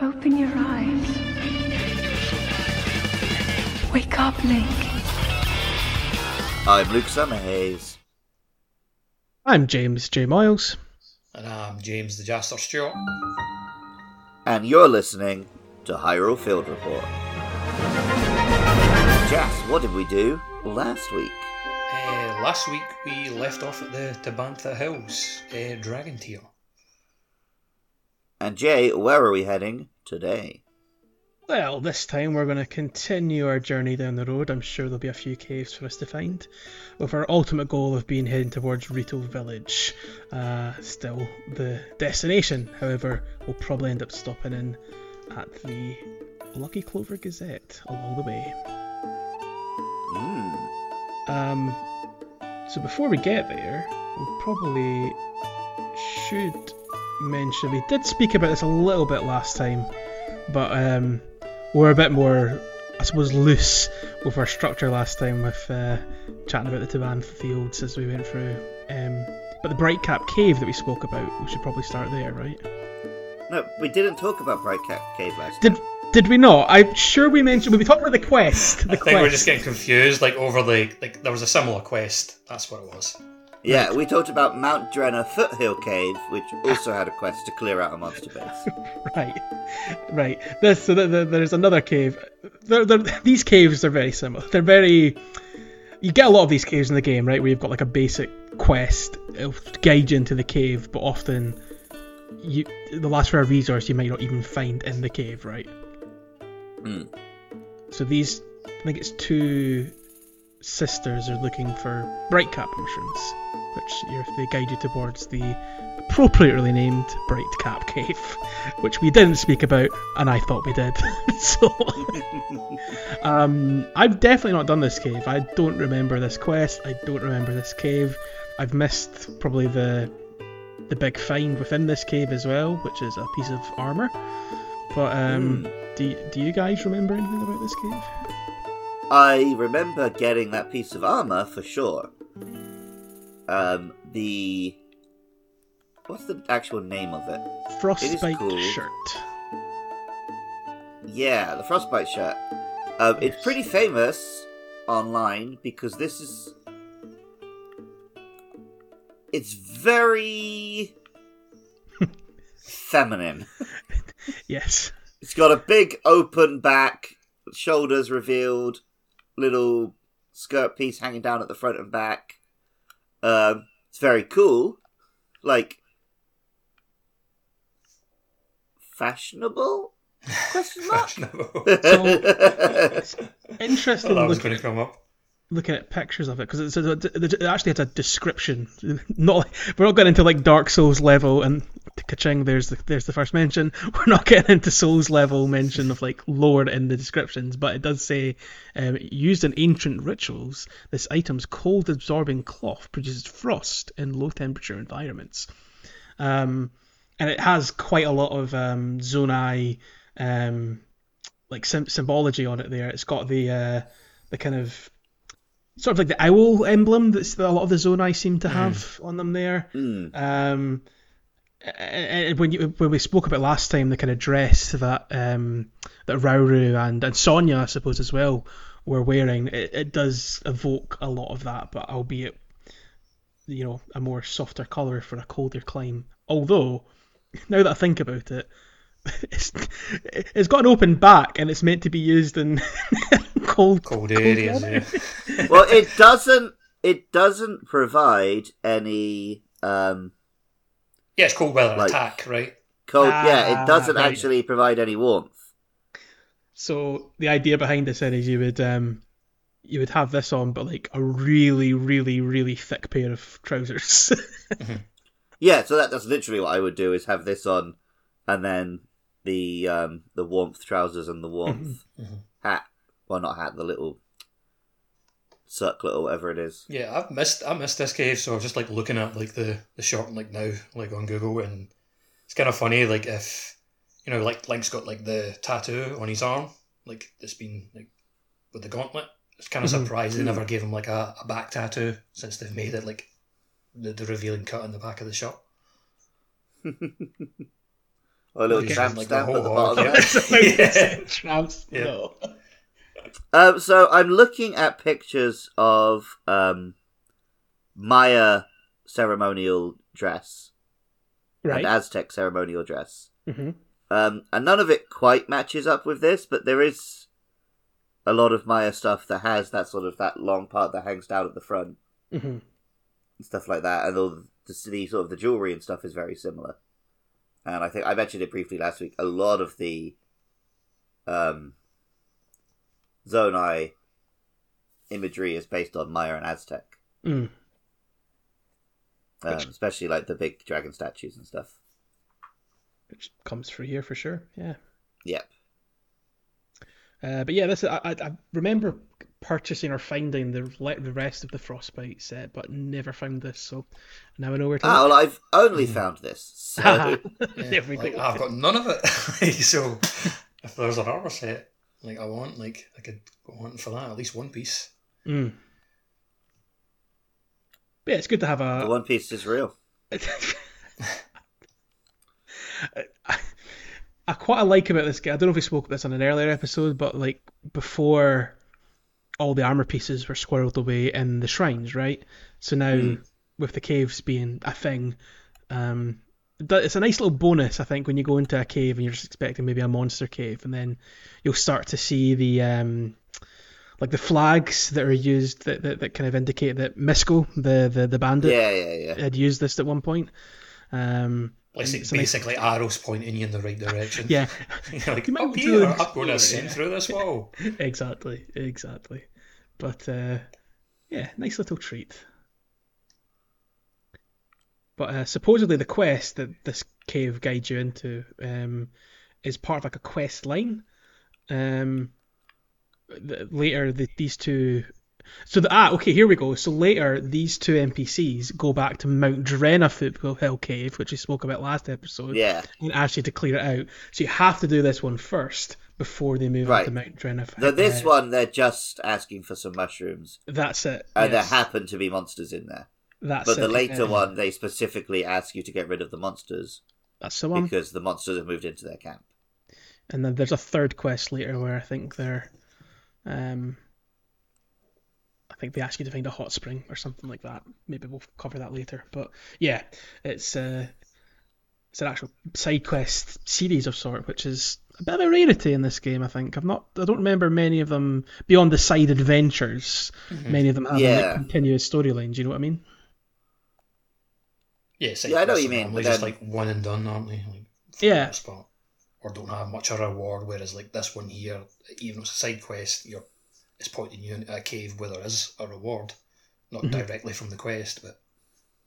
Open your eyes. Wake up, Link. I'm Luke Summerhaze. I'm James J. Miles. And I'm James the Jaster Stewart. And you're listening to Hyrule Field Report. Jas, what did we do last week? Uh, last week we left off at the Tabantha Hills, uh, Dragon Tier. And Jay, where are we heading today? Well, this time we're going to continue our journey down the road. I'm sure there'll be a few caves for us to find, with our ultimate goal of being heading towards Rito Village. Uh, still the destination, however, we'll probably end up stopping in at the Lucky Clover Gazette along the way. Hmm. Um, so before we get there, we probably should mention we did speak about this a little bit last time, but um, we're a bit more, I suppose, loose with our structure last time with uh, chatting about the Taban fields as we went through. Um, but the Brightcap Cave that we spoke about, we should probably start there, right? No, we didn't talk about Brightcap Cave last Did time. did we not? I'm sure we mentioned we talked about the quest. The I quest. we're just getting confused, like over the like there was a similar quest. That's what it was. Yeah, we talked about Mount Drenna Foothill Cave, which also had a quest to clear out a monster base. Right, right. There's, so there- there- there's another cave. They're, they're, these caves are very similar. They're very. You get a lot of these caves in the game, right? Where you've got like a basic quest, it'll guide you into the cave, but often you the last rare resource you might not even find in the cave, right? Hmm. So these, I think it's two sisters are looking for bright cap mushrooms, which they guide you towards the appropriately named Bright Cap Cave, which we didn't speak about, and I thought we did. so, um, I've definitely not done this cave. I don't remember this quest. I don't remember this cave. I've missed probably the the big find within this cave as well, which is a piece of armor. But um, do do you guys remember anything about this cave? I remember getting that piece of armor for sure. Um, the what's the actual name of it? Frostbite cool. shirt. Yeah, the frostbite shirt. Um, It's pretty famous online because this is. It's very feminine. Yes. It's got a big open back, shoulders revealed, little skirt piece hanging down at the front and back. Um, it's very cool. Like fashionable? Question mark. Fashionable. Interesting. that was going to come up. Looking at pictures of it because it actually has a description. Not like, we're not getting into like Dark Souls level and kaching. There's the there's the first mention. We're not getting into Souls level mention of like lore in the descriptions, but it does say um, used in ancient rituals. This item's cold absorbing cloth produces frost in low temperature environments. Um, and it has quite a lot of um, Zonai um, like sym- symbology on it there. It's got the uh, the kind of sort of like the owl emblem that's that a lot of the Zonai seem to have on them there. Hmm. Um, and when you when we spoke about last time, the kind of dress that um, that Rauru and and Sonia, I suppose as well, were wearing, it, it does evoke a lot of that, but albeit you know a more softer color for a colder climb. Although now that I think about it, it's it's got an open back and it's meant to be used in cold Cold areas. weather. Yeah. well, it doesn't. It doesn't provide any um, yeah, it's cold weather Like- attack, right? cold. yeah, Ah, it doesn't right. actually provide any warmth. So the idea behind this then is you would um you would have this on, but like a really, really, really thick pair of trousers. Yeah, so that, that's literally what I would do: is have this on, and then the um, the warmth trousers and the warmth hat. Well, not hat, the little circlet or whatever it is. Yeah, I've missed I missed this cave, so I was just like looking at like the the shot like now, like on Google, and it's kind of funny. Like if you know, like Link's got like the tattoo on his arm, like it's been like with the gauntlet. It's kind of Mhm. they never gave him like a, a back tattoo since they've made it like the, the revealing cut in the back of the shot. Well, Or a little Okay. tramp Like stamp the at the whole bottom. hog, of it. Yeah. Tramps. Yeah. No. Um, so I'm looking at pictures of um, Maya ceremonial dress Right. and Aztec ceremonial dress. hmm Um, and none of it quite matches up with this, but there is a lot of Maya stuff that has that sort of that long part that hangs down at the front hmm stuff like that, and all the, the sort of the jewelry and stuff is very similar. And I think I mentioned it briefly last week. A lot of the um, Zonai imagery is based on Maya and Aztec, Mm. um, Which- especially like the big dragon statues and stuff. Which comes through here for sure. Yeah. Yep. Uh, but yeah, this I, I, I remember purchasing or finding the le- the rest of the Frostbite set, but never found this. So now I know where to. Look. well, I've only found this. So Yeah, there we like, go. I've got none of it. so if there's an armor set like I want, like I could go hunting for that. At least one piece. Mm. But yeah, it's good to have the a. One Piece is real. I, I quite like about this guy. I don't know if we spoke about this on an earlier episode, but like before all the armor pieces were squirreled away in the shrines, right? So now Mm. with the caves being a thing, um, that- it's a nice little bonus, I think, when you go into a cave and you're just expecting maybe a monster cave, and then you'll start to see the um, like the flags that are used that, that, that kind of indicate that Misko, the the, the bandit, Yeah, yeah, yeah. had used this at one point. Um, Like and it's a nice- basically arrows pointing you in the right direction. yeah, You're like, You might up here, explore I'm going to ascend yeah. through this wall. exactly, exactly. But uh, yeah, nice little treat. But uh, supposedly the quest that this cave guides you into um, is part of like a quest line. Um, later, the, these two. So the, ah okay here we go. So later these two NPCs go back to Mount Drena Foothill Hill Cave, which we spoke about last episode, Yeah. and ask you to clear it out. So you have to do this one first before they move on to Mount Drena. Now, this uh, one, they're just asking for some mushrooms, That's it. and yes. there happen to be monsters in there. That's But the later yeah. one, they specifically ask you to get rid of the monsters That's the one. because the monsters have moved into their camp. And then there's a third quest later where I think they're, um, I think they ask you to find a hot spring or something like that. Maybe we'll cover that later. But yeah, it's uh, it's an actual side quest series of sort, which is a bit of a rarity in this game. I think I've not, I don't remember many of them beyond the side adventures. Mm-hmm. Many of them have Yeah. like continuous storylines. You know what I mean? Yeah, side Yeah, I know what you mean, normally but just then- like one and done, aren't they? Like, Yeah. the most. Or don't have much of a reward, whereas like this one here, even if it's a side quest, you're it's pointing you into a cave where there is a reward. Not Mhm. directly from the quest, but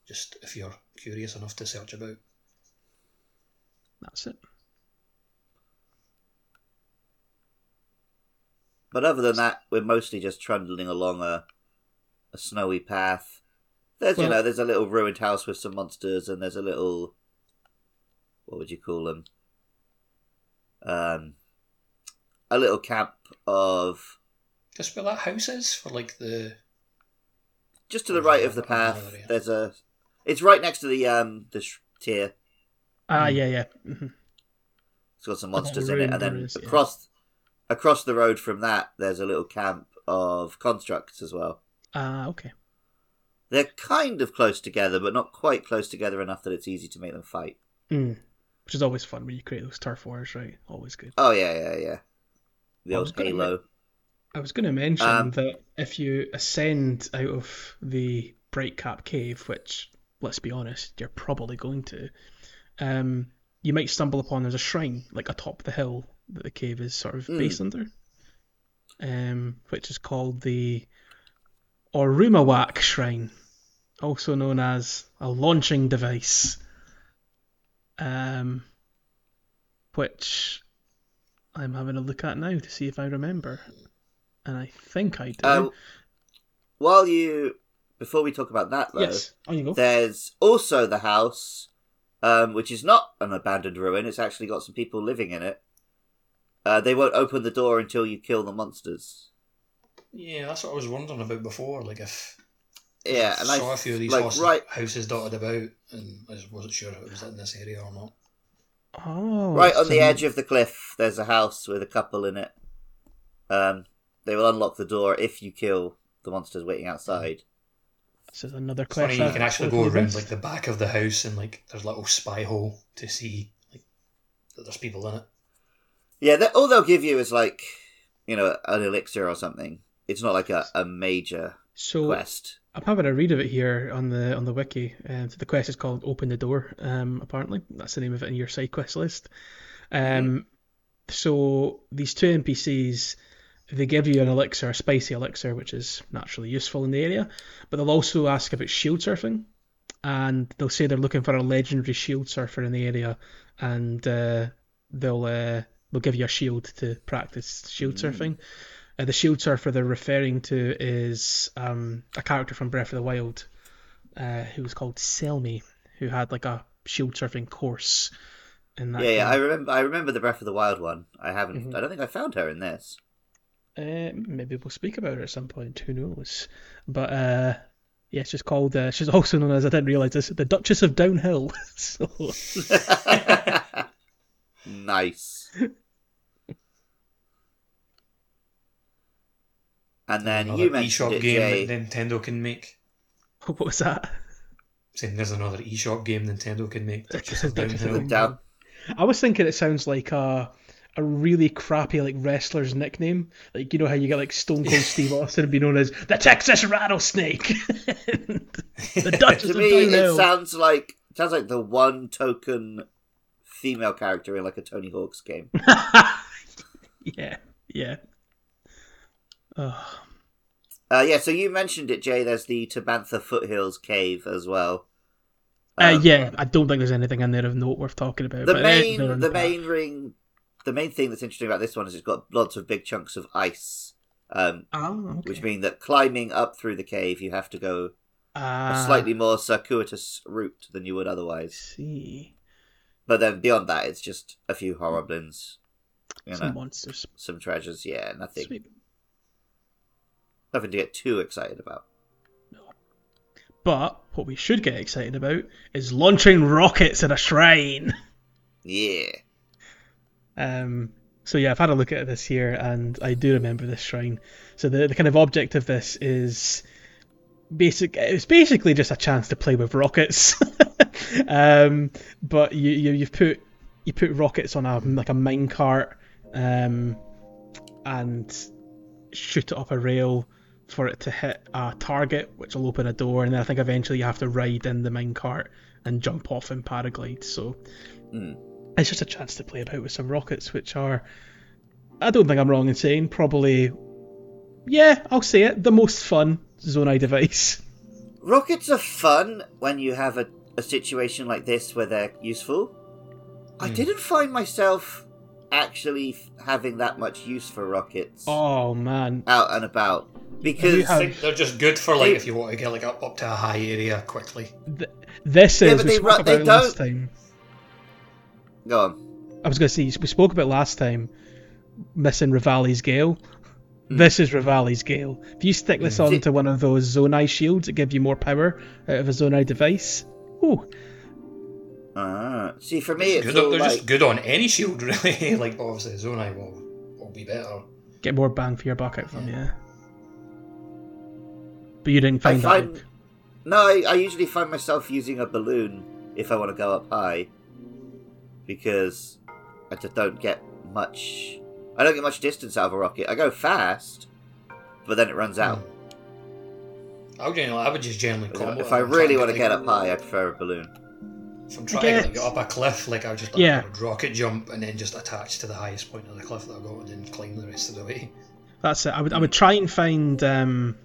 just if you're curious enough to search about. That's it. But other than that, we're mostly just trundling along a a snowy path. There's you know, there's a little ruined house with some monsters, and there's a little what would you call them? Um, a little camp of Just where that house is for like the just to the right of the path. There's a. It's right next to the um the sh- tier. Ah, Hmm. yeah, yeah. hmm It's got some monsters in it, and then ruins, yeah. across across the road from that, there's a little camp of constructs as well. Ah, okay. They're kind of close together, but not quite close together enough that it's easy to make them fight. Mm. Which is always fun when you create those turf wars, right? Always good. Oh yeah, yeah, yeah. The I was old gonna Halo. I was going to mention Um, that if you ascend out of the Brightcap Cave, which, let's be honest, you're probably going to, um, you might stumble upon there's a shrine like atop the hill that the cave is sort of Hmm. based under, um, which is called the Oromuwak Shrine, also known as a launching device, um, which I'm having a look at now to see if I remember. And I think I do. Uh, while you, before we talk about that though, yes, on there's also the house, um, which is not an abandoned ruin. It's actually got some people living in it. Uh, they won't open the door until you kill the monsters. Yeah, that's what I was wondering about before. Like if Yeah, and I I saw a few of these like horses- right. houses dotted about, and I just wasn't sure if it was in this area or not. Oh, Right on it's, the edge of the cliff, there's a house with a couple in it. Um, they will unlock the door if you kill the monsters waiting outside. This is another It's funny, you can actually go around like the back of the house and like there's a little spy hole to see like that there's people in it. Yeah, they, all they'll give you is like, you know, an elixir or something. It's not like a, a major So quest. I'm having a read of it here on the on the wiki. Um, so the quest is called "Open the Door." Um, apparently, that's the name of it in your side quest list. Um, so these two NPCs, they give you an elixir, a spicy elixir, which is naturally useful in the area. But they'll also ask about shield surfing, and they'll say they're looking for a legendary shield surfer in the area, and uh, they'll uh, they'll give you a shield to practice shield surfing. Uh, the shield surfer they're referring to is um, a character from Breath of the Wild uh, who was called Selmie, who had like a shield surfing course. In that Yeah, yeah, I remember. I remember the Breath of the Wild one. I haven't. Mhm. I don't think I found her in this. Uh, maybe we'll speak about her at some point. Who knows? But uh, yeah, she's called. Uh, she's also known as I didn't realize this, the Duchess of Downhill. so nice. And then Another you mentioned eShop it, game Jay. that Nintendo can make. what was that? Saying there's another eShop game Nintendo can make. Duchess of Duchess of Downhill. Down. I was thinking it sounds like a a really crappy like wrestler's nickname. Like you know how you get like Stone Cold Steve Austin be known as the Texas Rattlesnake. the Duchess to of me, it sounds like sounds like the one token female character in like a Tony Hawk's game. yeah, yeah. Oh, Uh, yeah, so you mentioned it, Jay. There's the Tabantha Foothills cave as well. uh, Um, yeah. I don't think there's anything in there of note worth talking about. The but main, they're the main ring, the main thing that's interesting about this one is it's got lots of big chunks of ice, um, Oh, okay. which mean that climbing up through the cave, you have to go a Ah, slightly more circuitous route than you would otherwise. see. But then beyond that, it's just a few horriblins, you Some know, monsters. some treasures. Yeah, nothing, Sweet. Nothing to get too excited about. No. But what we should get excited about is launching rockets at a shrine. Yeah. Um, so yeah, I've had a look at this here, and I do remember this shrine. So the the kind of object of this is basic. It's basically just a chance to play with rockets. um, but you, you you've put you put rockets on a like a mine cart, um, and shoot it off a rail for it to hit a target, which will open a door, and then I think eventually you have to ride in the mine cart and jump off and paraglide. So Hmm. it's just a chance to play about with some rockets, which are, I don't think I'm wrong in saying, probably, yeah, I'll say it, the most fun Zonai device. Rockets are fun when you have a, a situation like this where they're useful. I Hmm. didn't find myself actually f- having that much use for rockets Oh man, out and about You because have- they're just good for like if you want to get like up, up to a high area quickly. Th- this Yeah, is but we they ru- they last don't- time. go on. I was going to say we spoke about last time missing Revali's Gale. Hmm. This is Revali's Gale. If you stick this Mm. See- onto one of those Zonai shields, it give you more power out of a Zonai device. Ooh, Ah, see, for me, it's Good, all they're like just good on any shield really. like obviously Zonai will will be better. get more bang for your buck out from you. But you didn't I find that. find no, I, I usually find myself using a balloon if I want to go up high because I just don't get much. I don't get much distance out of a rocket. I go fast, but then it runs out. I would generally, I would just generally combo. If I really want to get up high, I prefer a balloon. If I'm trying to get up a cliff, like I would just like, Yeah. Rocket jump and then just attach to the highest point of the cliff that I go and then climb the rest of the way. That's it. I would I would try and find um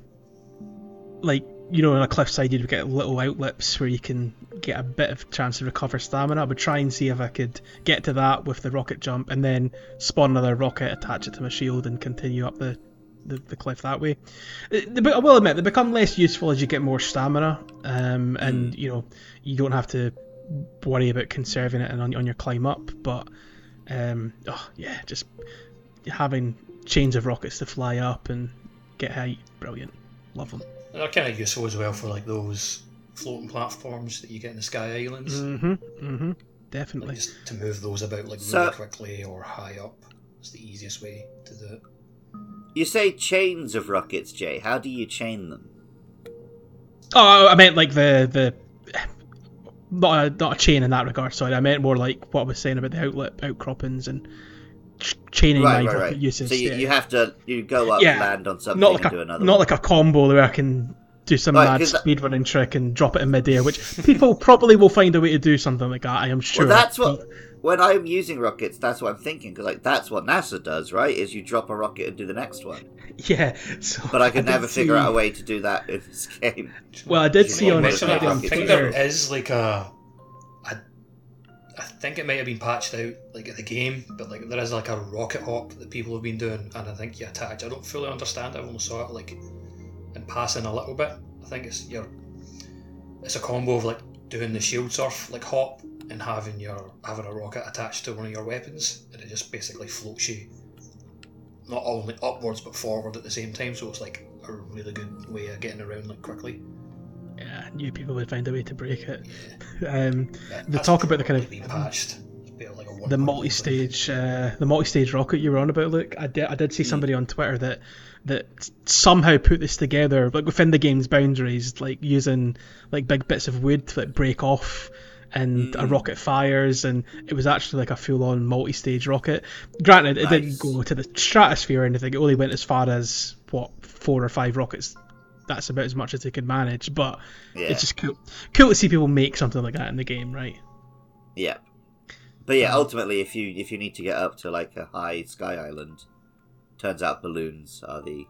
like you know on a cliffside you'd get little outlets where you can get a bit of chance to recover stamina. I would try and see if I could get to that with the rocket jump and then spawn another rocket, attach it to my shield and continue up the the, the cliff that way. But I will admit they become less useful as you get more stamina, um, and you know you don't have to worry about conserving it on, on your climb up. But um, oh yeah, just having chains of rockets to fly up and get height, brilliant, love them. And they're kind of useful as well for like those floating platforms that you get in the Sky Islands. Mm-hmm. Mm-hmm. definitely. Like just to move those about like So- really quickly or high up. It's the easiest way to do it. You say chains of rockets, Jay. How do you chain them? Oh, I meant like the the not a, not a chain in that regard. Sorry, I meant more like what I was saying about the outlet outcroppings and ch- chaining Right, my right, right. uses. So you, yeah. you have to you go up, Yeah, land on something, not like and a do another. not one. like a combo where I can do some Right, mad 'cause that- trick and drop it in midair, which people probably will find a way to do something like that. I am sure. Well, that's what. When I'm using rockets, that's what I'm thinking because like that's what NASA does, right? Is you drop a rocket and do the next one. Yeah. So But I could did never figure see- out a way to do that in this game. Well, I did You see on, make I sure think that on I I think there is like a, a, I think it might have been patched out like at the game, but like there is like a rocket hop that people have been doing, and I think you attach. I don't fully understand. it. I only saw it like in passing a little bit. I think it's your, it's a combo of like doing the shield surf like hop and having your having a rocket attached to one of your weapons, and it just basically floats you. Not only upwards but forward at the same time, so it's like a really good way of getting around like quickly. Yeah, new people would find a way to break it. Um, Yeah, The talk about the kind of- patched. Like a the multi-stage, uh, the multi-stage rocket you were on about, Luke. I did, I did see somebody on Twitter that that somehow put this together, like within the game's boundaries, like using like big bits of wood to like break off. And a Mm. rocket fires, and it was actually like a full-on multi-stage rocket. Granted, it didn't go to the stratosphere or anything. It only went as far as what four or five rockets. That's about as much as they could manage. But Yeah, it's just cool, cool to see people make something like that in the game, right? yeah. But yeah, Um, ultimately, if you if you need to get up to like a high sky island, turns out balloons are the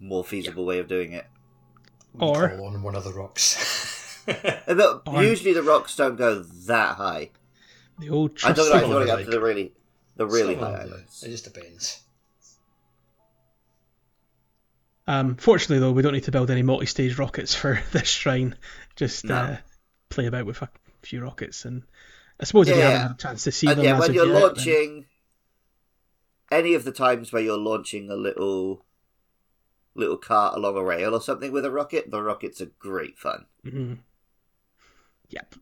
more feasible way of doing it. Or- on one of the rocks. But usually the rocks don't go that high. The old I don't know. trusty I Some want to it, up to the really the really high islands. It just depends. Um, fortunately, though, we don't need to build any multi-stage rockets for this shrine. Just No. uh, play about with a few rockets, and I suppose if you haven't had a chance to see And them, yeah, as when of you're yet, then- launching, any of the times where you're launching a little little cart along a rail or something with a rocket, the rockets are great fun. Mhm. Yep.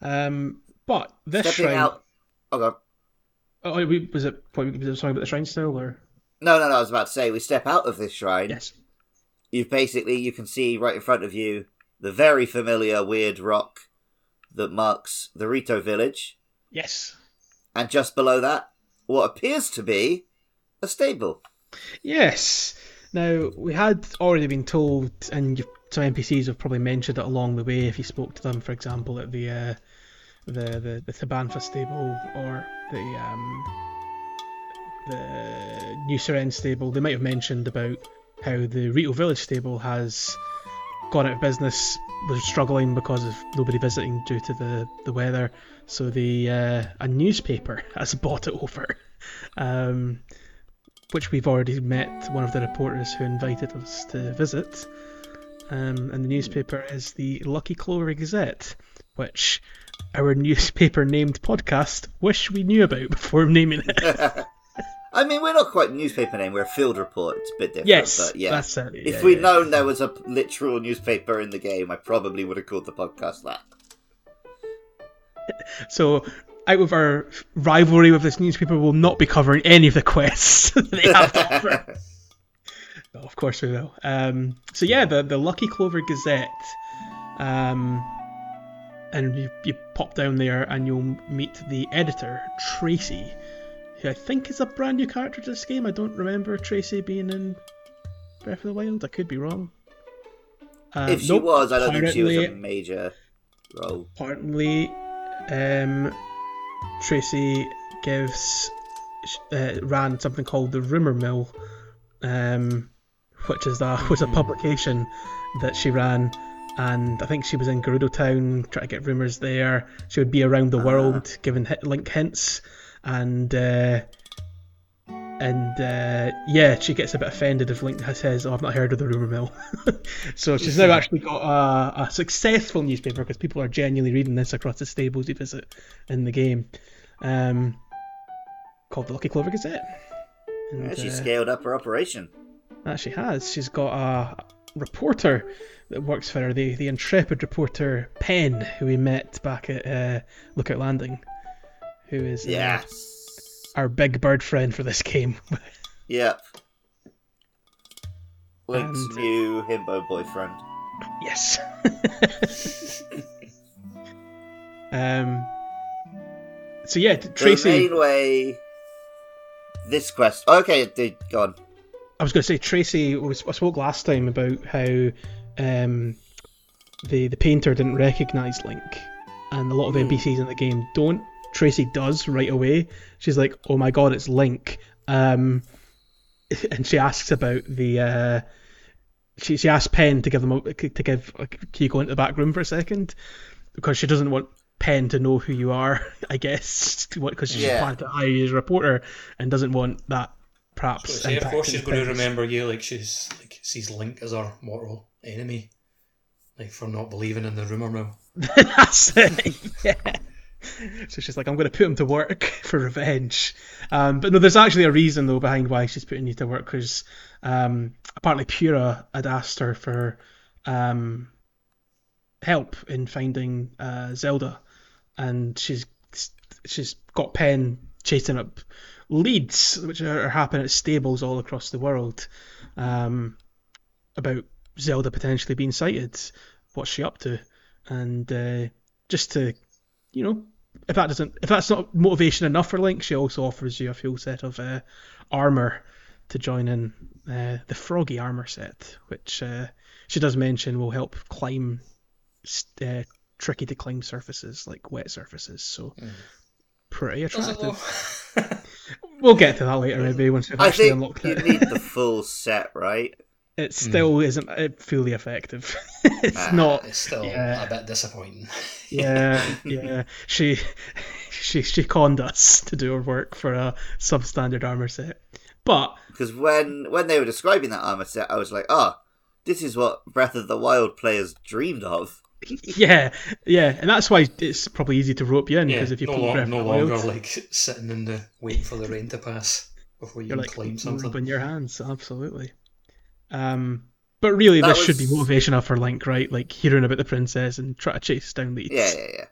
Um, but this Stepping shrine. out. Oh, God. Oh, we- was it? Was it something about the shrine still, or No, no, no. I was about to say we step out of this shrine. yes? You've basically you can see right in front of you the very familiar weird rock that marks the Rito village, Yes. and just below that, what appears to be a stable. Yes. Now we had already been told, and you- some NPCs have probably mentioned it along the way if you spoke to them, for example, at the uh, the the the Tabantha stable or the um, the New Serenne stable. They might have mentioned about how the Rito Village stable has gone out of business, was struggling because of nobody visiting due to the the weather. So the uh, a newspaper has bought it over. Um, which we've already met one of the reporters who invited us to visit. Um, and the newspaper is the Lucky Clover Gazette, which our newspaper named podcast wish we knew about before naming it. I mean, we're not quite newspaper name. We're a field report. It's a bit different. yes, but yeah. that's it. if yeah, we'd yeah. known there was a literal newspaper in the game, I probably would have called the podcast that. So, out of our rivalry with this newspaper, we'll not be covering any of the quests they have to offer. No, of course we will. Um, so yeah, the the Lucky Clover Gazette, um, and you you pop down there and you'll meet the editor Tracy, who I think is a brand new character to this game. I don't remember Tracy being in Breath of the Wild. I could be wrong. Um, if she nope, was, I don't think she was a major role. apparently um, Tracy gives uh, ran something called the Rumor Mill, um, which is a was a publication that she ran, and I think she was in Gerudo Town trying to get rumors there. She would be around the Ah. world giving hit, link hints, and. Uh, and uh, yeah, she gets a bit offended if Link says, "Oh, I've not heard of the rumor mill." so she's now actually got a, a successful newspaper because people are genuinely reading this across the stables you visit in the game, um, called the Lucky Clover Gazette. And, Yeah, she uh, scaled up her operation. That she has. She's got a reporter that works for her, the, the intrepid reporter Penn, who we met back at uh, Lookout Landing, who is uh, our big bird friend for this game. Yep. Link's And- new himbo boyfriend. yes. um. So yeah, Tracy. The main way. This quest. Okay, dude, go on. I was going to say Tracy. I spoke last time about how um, the the painter didn't recognise Link, and a lot of NPCs in the game don't. Tracy does right away. She's like, "Oh my god, it's Link," um, and she asks about the. Uh, she she asks Penn to give them a, to give. Like, can you go into the back room for a second? Because she doesn't want Penn to know who you are. I guess because she's Yeah. planning to hire you as a reporter and doesn't want that. Perhaps. Of course, she's going to remember you like she's like sees Link as our mortal enemy, like for not believing in the rumor mill. That's it. Yeah. So she's like, I'm going to put him to work for revenge. Um, but no, there's actually a reason though behind why she's putting you to work because um, apparently Purah had asked her for um, help in finding uh, Zelda, and she's she's got Penn chasing up leads which are, are happening at stables all across the world um, about Zelda potentially being sighted. What's she up to? And uh, just to, you know, if that doesn't, if that's not motivation enough for Link, she also offers you a full set of uh, armor to join in uh, the Froggy armor set, which uh, she does mention will help climb uh, tricky to climb surfaces like wet surfaces. So pretty attractive. We'll get to that later, maybe once we've I actually think unlocked you it. need the full set, right? It still isn't uh, fully effective. it's Ah, not. It's still Yeah. a bit disappointing. Yeah, yeah. She, she, she conned us to do her work for a substandard armor set. But Because when when they were describing that armor set, I was like, oh, this is what Breath of the Wild players dreamed of. yeah, yeah, and that's why it's probably easy to rope you in Yeah, because if you no, play long, Breath of no the Wild, longer like sitting in the waiting for the rain to pass before you you're can like claim something. rubbing your hands. Absolutely. Um, but really, That this should be was- motivation enough for Link, right? Like hearing about the princess and try to chase down leads. Yeah, yeah, yeah.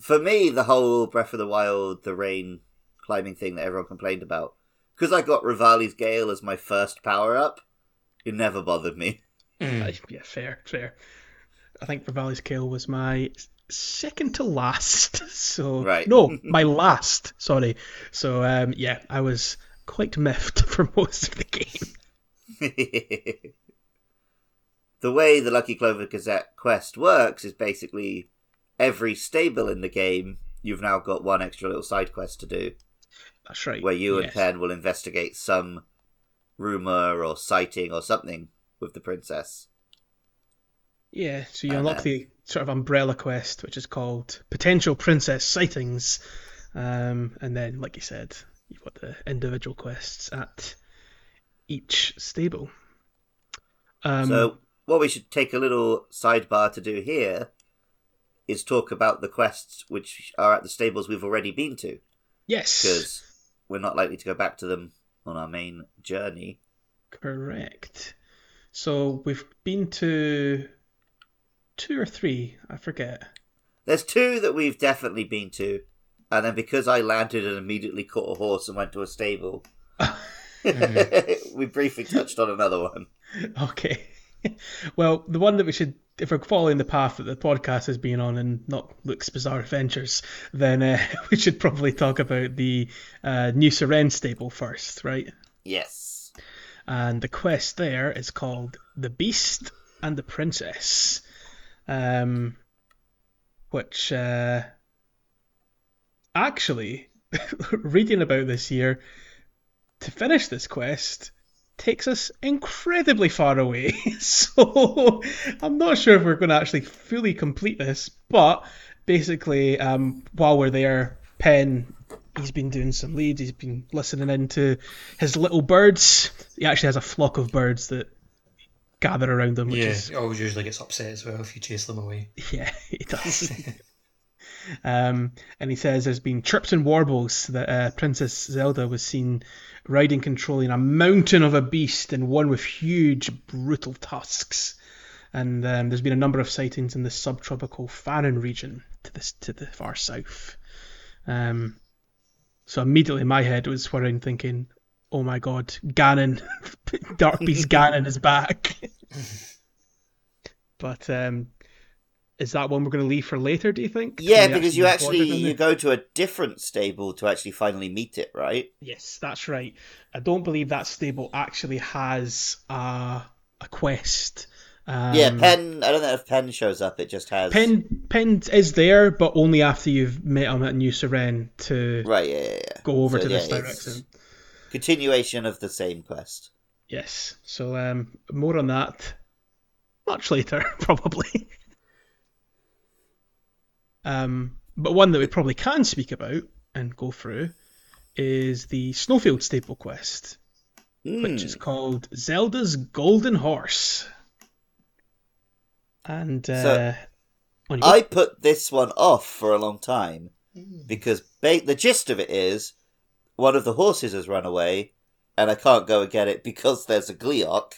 For me, the whole Breath of the Wild, the rain climbing thing that everyone complained about, because I got Revali's Gale as my first power up, it never bothered me. Mm. Aye, yeah, fair, fair. I think Revali's Gale was my second to last. So Right. no, my last. Sorry. So um, yeah, I was quite miffed for most of the game. the way the Lucky Clover Gazette quest works is basically every stable in the game, you've now got one extra little side quest to do, That's right. where you and yes. Penn will investigate some rumor or sighting or something with the princess. Yeah, so you unlock the sort of umbrella quest, which is called Potential Princess Sightings, um, and then, like you said, you've got the individual quests at each stable. Um, so, what we should take a little sidebar to do here is talk about the quests which are at the stables we've already been to, yes, because we're not likely to go back to them on our main journey. correct. So we've been to two or three, I forget. There's two that we've definitely been to, and then because I landed and immediately caught a horse and went to a stable, we briefly touched on another one. Okay. well, the one that we should, if we're following the path that the podcast has been on and not Luke's Bizarre Adventures, then uh, we should probably talk about the uh, New Serenne stable first, right? Yes. And the quest there is called The Beast and the Princess, um, which uh, actually, reading about this year, to finish this quest takes us incredibly far away. so I'm not sure if we're going to actually fully complete this, but basically, um, while we're there, Penn he's been doing some leads. He's been listening into his little birds. He actually has a flock of birds that gather around them. which Yeah, is he always usually gets upset as well if you chase them away. yeah, he does. Um, and he says there's been chirps and warbles that uh, Princess Zelda was seen riding, controlling a mountain of a beast and one with huge, brutal tusks. And um, there's been a number of sightings in the subtropical Faron region to this to the far south. Um, so immediately my head was whirring, thinking, "Oh my God, Ganon, Dark Beast Ganon is back." but um, is that one we're going to leave for later? Do you think? Yeah, Can because you actually you go to a different stable to actually finally meet it, right? Yes, that's right. I don't believe that stable actually has a a quest. Um, yeah, Penn. I don't know if Penn shows up. It just has. Penn Penn is there, but only after you've met him at New Serenne to Right. Yeah. Yeah. yeah. go over So, to this yeah, it's direction. Continuation of the same quest. Yes. So um, more on that much later, probably. um, but one that we probably can speak about and go through is the Snowfield stable quest, which is Mm. called Zelda's Golden Horse. And uh, So. I put this one off for a long time because ba- the gist of it is one of the horses has run away, and I can't go and get it because there's a Gleok.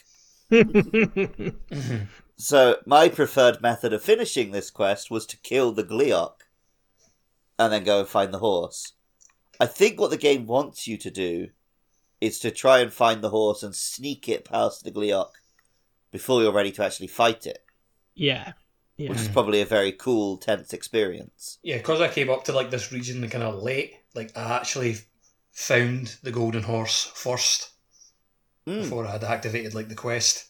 So my preferred method of finishing this quest was to kill the Gleok and then go and find the horse. I think what the game wants you to do is to try and find the horse and sneak it past the Gleok before you're ready to actually fight it, yeah, yeah, which is probably a very cool, tense experience. Yeah, because I came up to like this region kind of late. Like I actually found the golden horse first Mm. before I had activated like the quest.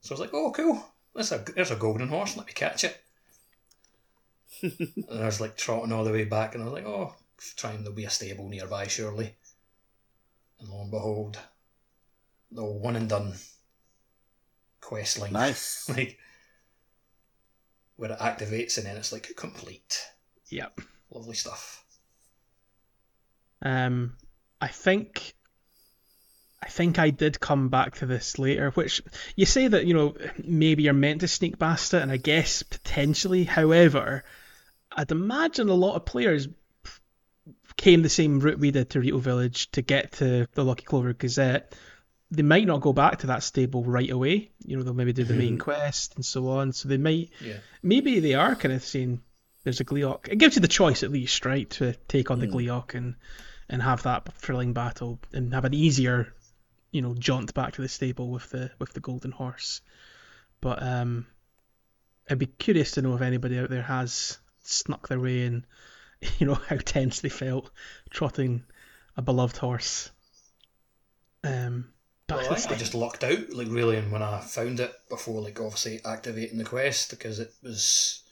So I was like, "Oh, cool! There's a there's a golden horse. Let me catch it." and I was like trotting all the way back, and I was like, "Oh, trying there'll be a stable nearby, surely." And lo and behold, the one and done quest line. Nice. like where it activates and then it's like complete. yep. Lovely stuff. Um, I think, I think I did come back to this later. Which you say that you know maybe you're meant to sneak past it, and I guess potentially. However, I'd imagine a lot of players came the same route we did to Rito Village to get to the Lucky Clover Gazette. They might not go back to that stable right away. You know, they'll maybe do the main quest and so on. So they might Yeah. maybe they are kind of saying there's a Gleok. It gives you the choice at least, right, to take on the Mm. Gleok and and have that thrilling battle and have an easier, you know, jaunt back to the stable with the with the golden horse. But um, I'd be curious to know if anybody out there has snuck their way in, you know, how tense they felt trotting a beloved horse. Um, back Well, to I, I just lucked out, like really, and when I found it before, like obviously activating the quest because it was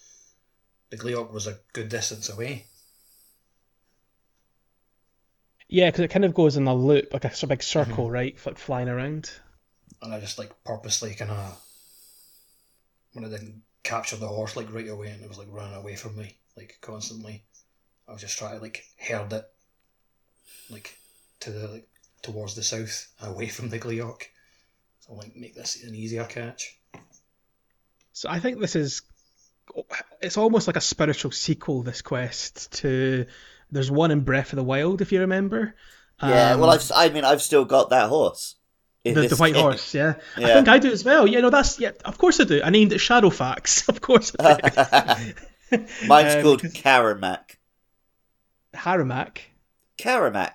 the Gleok was a good distance away. Yeah, because it kind of goes in a loop, like a sort of big mm-hmm. circle, right? Like flying around. and I just like purposely kind of when I didn't capture the horse like right away and it was like running away from me like constantly. I was just trying to like herd it like to the like towards the south away from the Gleok. So like make this an easier catch. So I think this is it's almost like a spiritual sequel. This quest to there's one in Breath of the Wild, if you remember. Yeah, Um, well, I've, I mean, I've still got that horse. the, the white game. horse. Yeah. I think I do as well. Yeah, no, that's yeah. Of course I do. I named it Shadowfax. Of course I do. Mine's Um, called Caramac. Haramak. Caramac.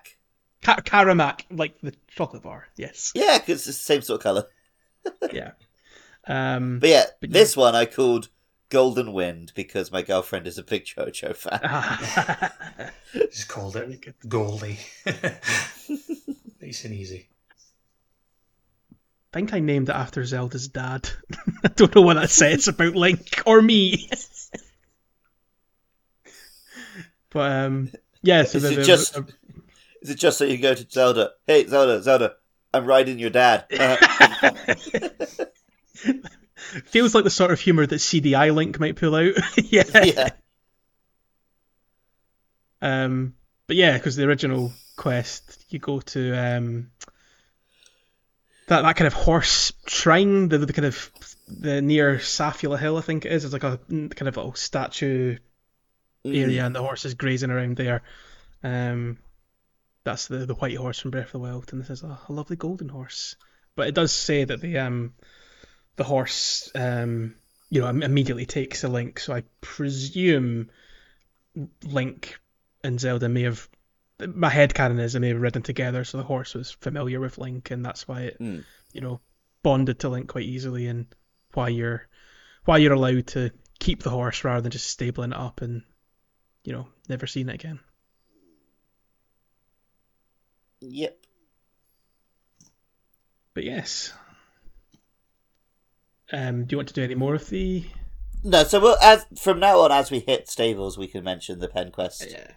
Ka- Caramac, like the chocolate bar. Yes. Yeah, because it's the same sort of colour. Yeah. Um, But yeah, But this one I called Golden Wind because my girlfriend is a big JoJo fan. Just called it Goldie. nice and easy. I think I named it after Zelda's dad. I don't know what that says about Link or me. but um, yeah. So Is the, it the- just- the- Is it just so you go to Zelda? Hey, Zelda, Zelda, I'm riding your dad. Uh, feels like the sort of humor that CDI Link might pull out. yeah. yeah. Um, but yeah, because the original quest, you go to um, that that kind of horse shrine, the, the kind of the near Safula Hill, I think it is. It's like a mm, kind of little statue area, and the horse is grazing around there. Um, that's the the white horse from Breath of the Wild, and this is a, a lovely golden horse. But it does say that the um the horse um you know immediately takes the link, so I presume Link and Zelda may have. My head canon is they may have ridden together, so the horse was familiar with Link, and that's why it Mm. you know bonded to Link quite easily, and why you're why you're allowed to keep the horse rather than just stabling it up and you know never seeing it again. Yep. But yes. Um, do you want to do any more of the? No, so we'll as from now on, as we hit stables, we can mention the Penn quest Yeah.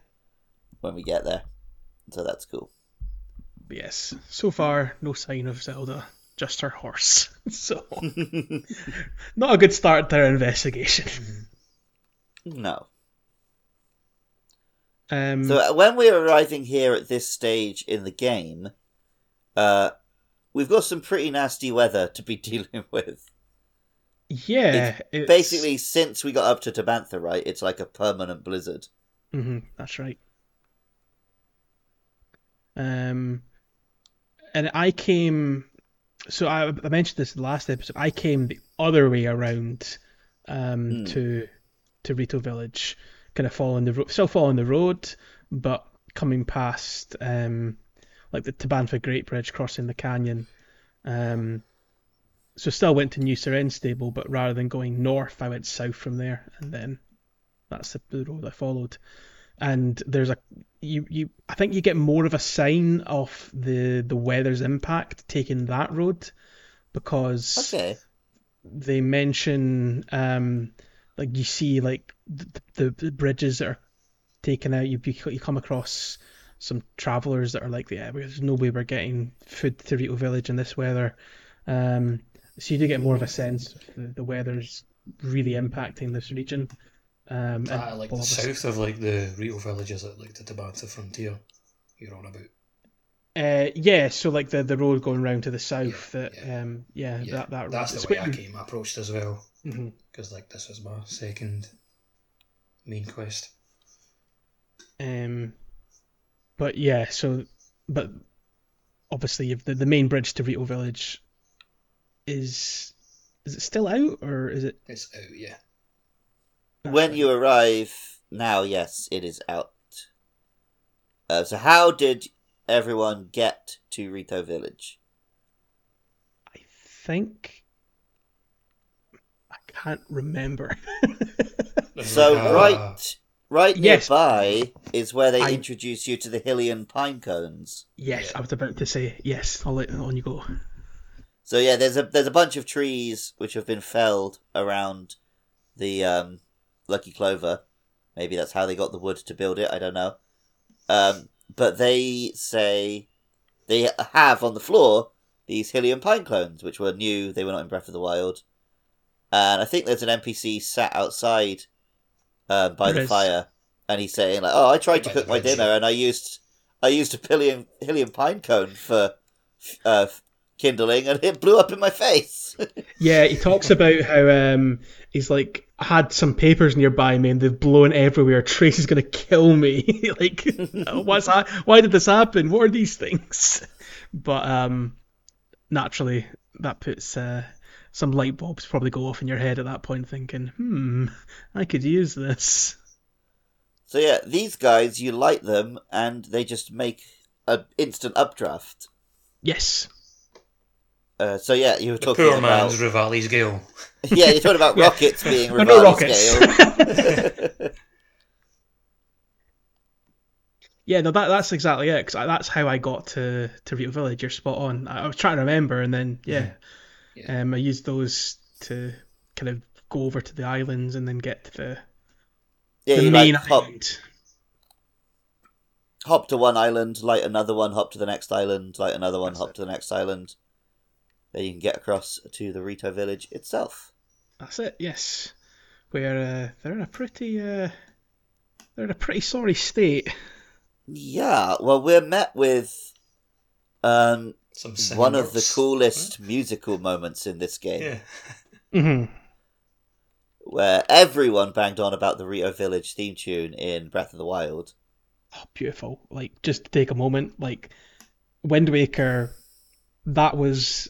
when we get there. So that's cool. But yes. So far, no sign of Zelda, just her horse. so, not a good start to our investigation. No. Um, So uh, when we're arriving here at this stage in the game, uh, we've got some pretty nasty weather to be dealing with. Yeah, it's... Basically, since we got up to Tabantha, right, it's like a permanent blizzard. hmm that's right. Um, and I came. So I, I mentioned this in the last episode. I came the other way around um, Hmm. to to Rito Village, kind of following the still following the road, but coming past um, like the Tabantha Great Bridge, crossing the canyon. Um, so still went to New Serenne Stable, but rather than going north, I went south from there, and then that's the, the road I followed. And there's a you you I think you get more of a sign of the the weather's impact taking that road because Okay. they mention um like you see like the, the, the bridges that are taken out you you come across some travelers that are like yeah there's no way we're getting food to Rito Village in this weather um so you do get more of a sense of the, the weather's really impacting this region um Ah, like the south of like the Rito villages at like the Tabantha frontier. You're on about. Uh, yeah, so like the the road going round to the south. Yeah, that yeah. um, yeah, Yeah, that that that's road. the way I came approached as well. Because like this was my second main quest. Um, but yeah, so but obviously the the main bridge to Rito Village is is it still out or is it? It's out, yeah. When you arrive now, yes, it is out. Uh, so how did everyone get to Rito Village? I think I can't remember. So Ah, right, right Yes. nearby is where they I- introduce you to the Hylian pine cones. yes, I was about to say yes. I'll let on you go. So yeah, there's a there's a bunch of trees which have been felled around the um, Lucky Clover. Maybe that's how they got the wood to build it. I don't know. Um, but they say they have on the floor these Hylian pine clones, which were new. They were not in Breath of the Wild. And I think there's an NPC sat outside uh, by There the is. fire, and he's saying like, "Oh, I tried to By cook my dinner, and I used I used a Hylian Hylian pine cone for uh, kindling, and it blew up in my face." Yeah, he talks about how um he's like I had some papers nearby me and they've blown everywhere. Trace is gonna kill me. like, what's that? Why did this happen? What are these things? But um, naturally, that puts uh, some light bulbs probably go off in your head at that point, thinking, hmm, I could use this. So yeah, these guys, you light them, and they just make an instant updraft. Yes. Uh, so yeah, you were The talking poor about man's Revali's Gale. yeah, you're talking about Yeah. rockets being Oh, no Rivali rockets. scale. Yeah, no, that that's exactly it. 'cause I that's how I got to to Rito Village. You're spot on. I, I was trying to remember, and then yeah, Yeah. um, I used those to kind of go over to the islands and then get to the, yeah, the main like hop, island. hop to one island, light another one, hop to the next island, light another one, That's hop it. to the next island. Then you can get across to the Rito village itself. That's it. Yes, where uh, they're in a pretty uh, they're in a pretty sorry state. Yeah, well, we're met with um, Some one of the orcs. coolest musical moments in this game. Yeah. hmm where everyone banged on about the Rito Village theme tune in Breath of the Wild. Oh, beautiful. Like, just to take a moment, like, Wind Waker, that was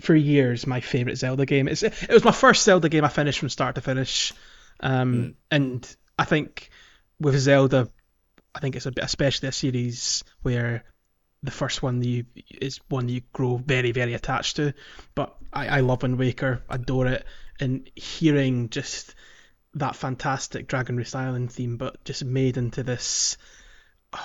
for years my favorite Zelda game. It's, it was my first Zelda game I finished from start to finish. Um, Mm. And I think with Zelda, I think it's a bit, especially a series where the first one you is one you grow very, very attached to. But I, I love Wind Waker, adore it, and hearing just that fantastic Dragon Roost Island theme, but just made into this uh,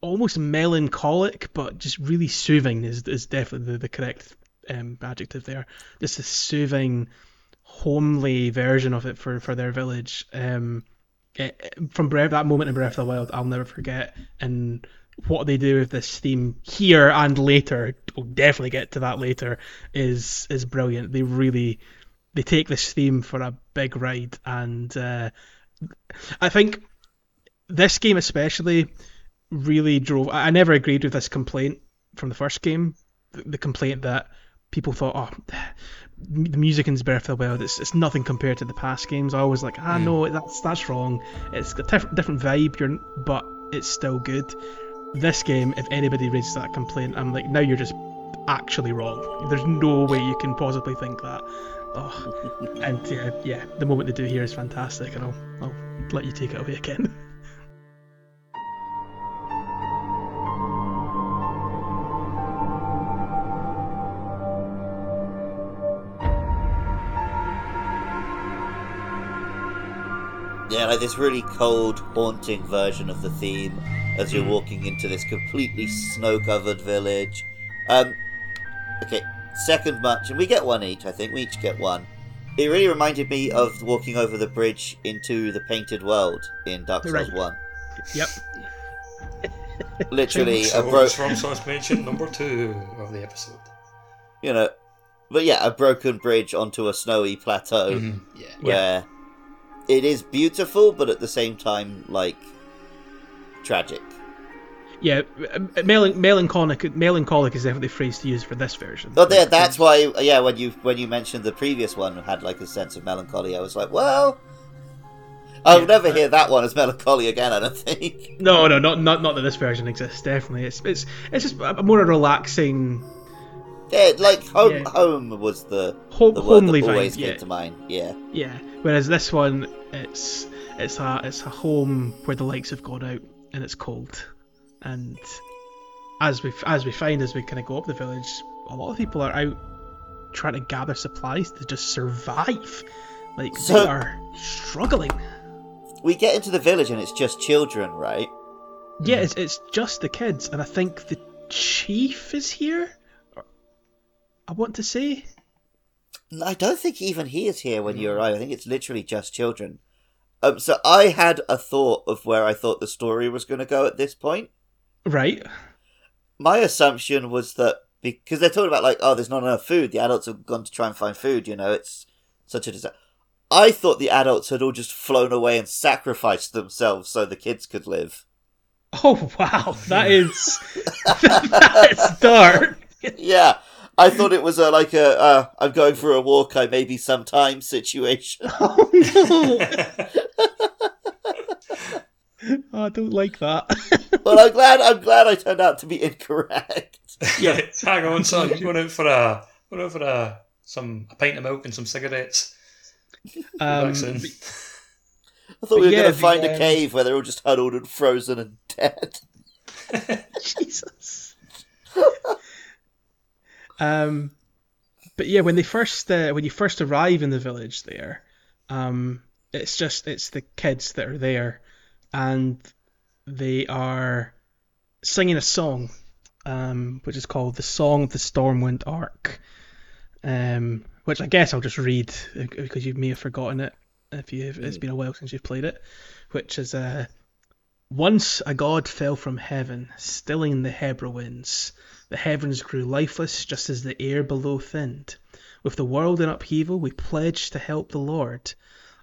almost melancholic, but just really soothing is is definitely the, the correct um, adjective there. This is soothing, homely version of it for, for their village. Um, it, it- from Breath, that moment in Breath of the Wild, I'll never forget. And what they do with this theme here and later, we'll definitely get to that later, is is brilliant. They really they take this theme for a big ride, and uh, I think this game especially really drove. I never agreed with this complaint from the first game. The complaint that people thought, oh, the music in Breath of the Wild, it's, it's nothing compared to the past games. I was like, ah, no, that's that's wrong. It's a diff- different vibe, you're, but it's still good. This game, if anybody raises that complaint, I'm like, now you're just actually wrong. There's no way you can possibly think that. Oh, and yeah, yeah, the moment they do here is fantastic, and I'll, I'll let you take it away again. Yeah, like this really cold, haunting version of the theme as you're walking into this completely snow-covered village. Um, okay, second match, and we get one each. I think we each get one. It really reminded me of walking over the bridge into the painted world in Dark Souls Right. One. yep. Literally, a So bro- it's from suspension number two of the episode. you know, but yeah, a broken bridge onto a snowy plateau. Mhm, Yeah. where it is beautiful, but at the same time, like tragic. Yeah, melancholic. Melancholic is definitely the phrase to use for this version. But yeah, that's why. Yeah, when you when you mentioned the previous one had like a sense of melancholy, I was like, well, I'll Yeah, never but- hear that one as melancholy again. I don't think. No, no, not not not that this version exists. Definitely, it's it's it's just a, a more relaxing, Yeah, like home. Yeah. Home was the ho- the word homely that always vibe. came Yeah, to mind. Yeah, yeah. Whereas this one, it's it's a it's a home where the lights have gone out and it's cold, and as we as we find as we kind of go up the village, a lot of people are out trying to gather supplies to just survive. Like So- they are struggling. we get into the village and it's just children, right? Yeah, it's, it's just the kids, and I think the chief is here. I want to say. I don't think even he is here when you arrive. I think it's literally just children. Um, so I had a thought of where I thought the story was going to go at this point. Right. my assumption was that because they're talking about like, oh, there's not enough food. The adults have gone to try and find food. You know, it's such a disaster. I thought the adults had all just flown away and sacrificed themselves so the kids could live. Oh wow, that is that is dark. Yeah, I thought it was a like a uh, I'm going for a walk. I maybe sometime situation. Oh no, oh, I don't like that. but I'm glad. I'm glad I turned out to be incorrect. Yeah. Hang on, son. You're going out for a going out for a some a pint of milk and some cigarettes. Um, I thought we were Yeah, going to the, find a um, cave where they're all just huddled and frozen and dead. Jesus. Um, but yeah, when they first uh, when you first arrive in the village there, um, it's just it's the kids that are there, and they are singing a song, um, which is called the Song of the Stormwind Ark, um, which I guess I'll just read uh, because you may have forgotten it if you it's been a while since you've played it, which is uh, once a god fell from heaven, stilling the Hebra winds. The heavens grew lifeless, just as the air below thinned. With the world in upheaval, we pledged to help the Lord.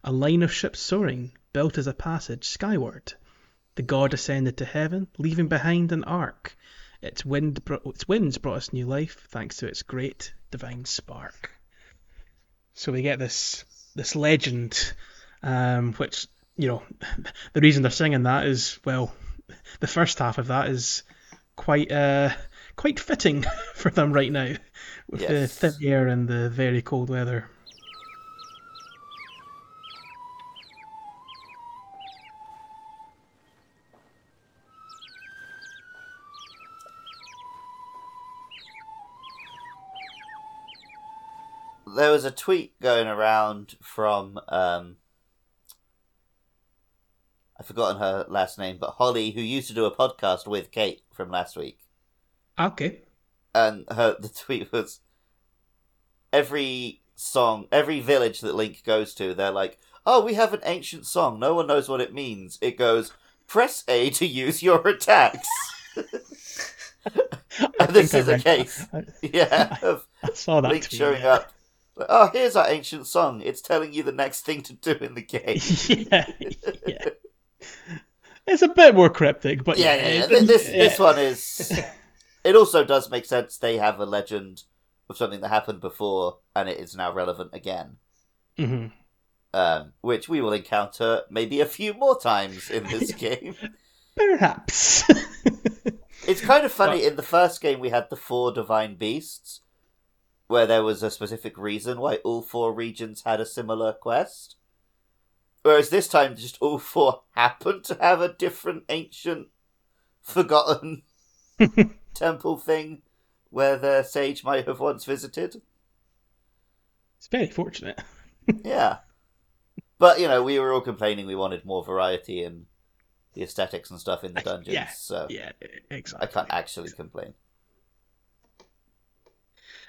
A line of ships soaring, built as a passage skyward. The god ascended to heaven, leaving behind an ark. Its wind, its winds brought us new life, thanks to its great divine spark. So we get this this legend, um, which you know, the reason they're singing that is well, the first half of that is quite uh quite fitting for them right now, with the thin air and the very cold weather. There was a tweet going around from um, I've forgotten her last name, but Holly, who used to do a podcast with Kate from last week, Okay. and her the tweet was every song, every village that Link goes to, they're like, "Oh, we have an ancient song. No one knows what it means. It goes." Press A to use your attacks. and this is a case, that. yeah, of I saw that Link tweet, showing yeah. up. Like, oh, here's our ancient song. It's telling you the next thing to do in the game. yeah, yeah. It's a bit more cryptic, but yeah, yeah, yeah, This yeah. this one is. It also does make sense. They have a legend of something that happened before, and it is now relevant again. Mhm. Um, which we will encounter maybe a few more times in this game. Perhaps. It's kind of funny. In the first game, we had the four divine beasts, where there was a specific reason why all four regions had a similar quest. Whereas this time, just all four happened to have a different ancient, forgotten temple thing where the sage might have once visited. it's very fortunate. Yeah. But, you know, we were all complaining we wanted more variety in the aesthetics and stuff in the dungeons, Yeah, so Yeah, exactly. I can't actually complain.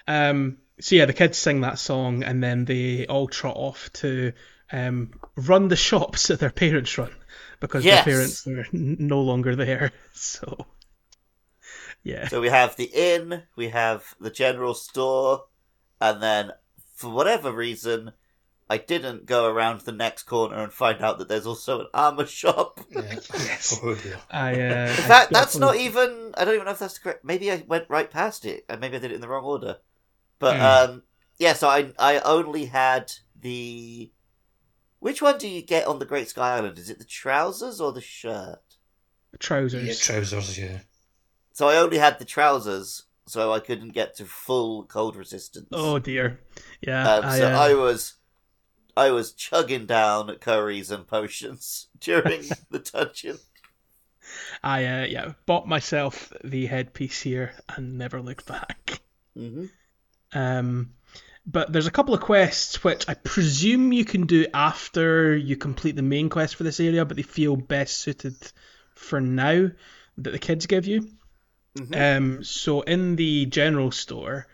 Um, so yeah, the kids sing that song, and then they all trot off to um, run the shops that their parents run because Yes. their parents are n- no longer there. So yeah, So we have the inn, we have the general store, and then for whatever reason, I didn't go around the next corner and find out that there's also an armor shop. Yeah. Yes. Oh dear. I. Uh, In fact, that's not even. I don't even know if that's the correct. Maybe I went right past it, and maybe I did it in the wrong order. But Hmm. um, yeah. So I I only had the. Which one do you get on the Great Sky Island? Is it the trousers or the shirt? trousers. Yeah, trousers, yeah. So I only had the trousers, so I couldn't get to full cold resistance. Oh dear. Yeah. Um, I, so uh, I was, I was chugging down curries and potions during the dungeon. I uh, yeah bought myself the headpiece here and never looked back. hmm Um, but there's a couple of quests which I presume you can do after you complete the main quest for this area, but they feel best suited for now that the kids give you. hmm Um, so in the general store,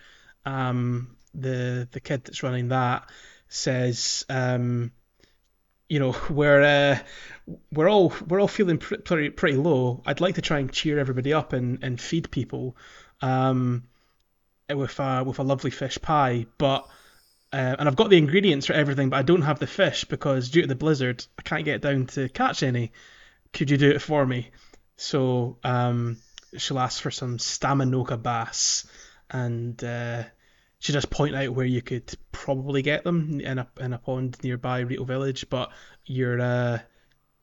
um, the the kid that's running that says, um, you know, we're uh, we're all we're all feeling pretty pretty low. I'd like to try and cheer everybody up and, and feed people, um, with a with a lovely fish pie, but. Uh, and I've got the ingredients for everything, but I don't have the fish because due to the blizzard, I can't get down to catch any. Could you do it for me? So um, she'll ask for some staminoka bass, and uh, she does point out where you could probably get them in a in a pond nearby Rito Village. But you're uh,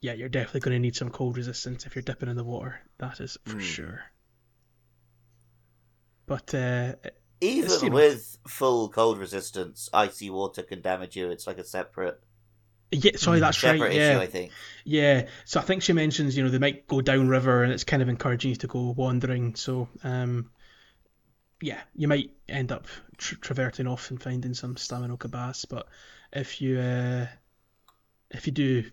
yeah, you're definitely going to need some cold resistance if you're dipping in the water. That is for Hmm. sure. But uh, Even with full cold resistance, icy water can damage you. It's like a separate, yeah, sorry, that's separate right. issue, Yeah, I think. Yeah, so I think she mentions, you know, they might go downriver and it's kind of encouraging you to go wandering. So, um, yeah, you might end up tra- traverting off and finding some staminoka bass. But if you, uh, if you do,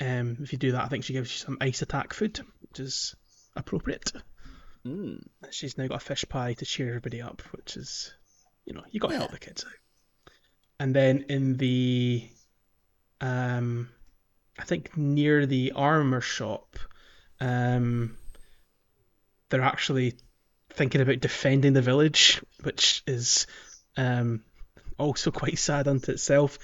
um, if you do that, I think she gives you some ice attack food, which is appropriate. Mm. She's now got a fish pie to cheer everybody up, which is, you know, you got to help the kids out. And then in the, um, I think near the armor shop, um, they're actually thinking about defending the village, which is um, also quite sad unto itself.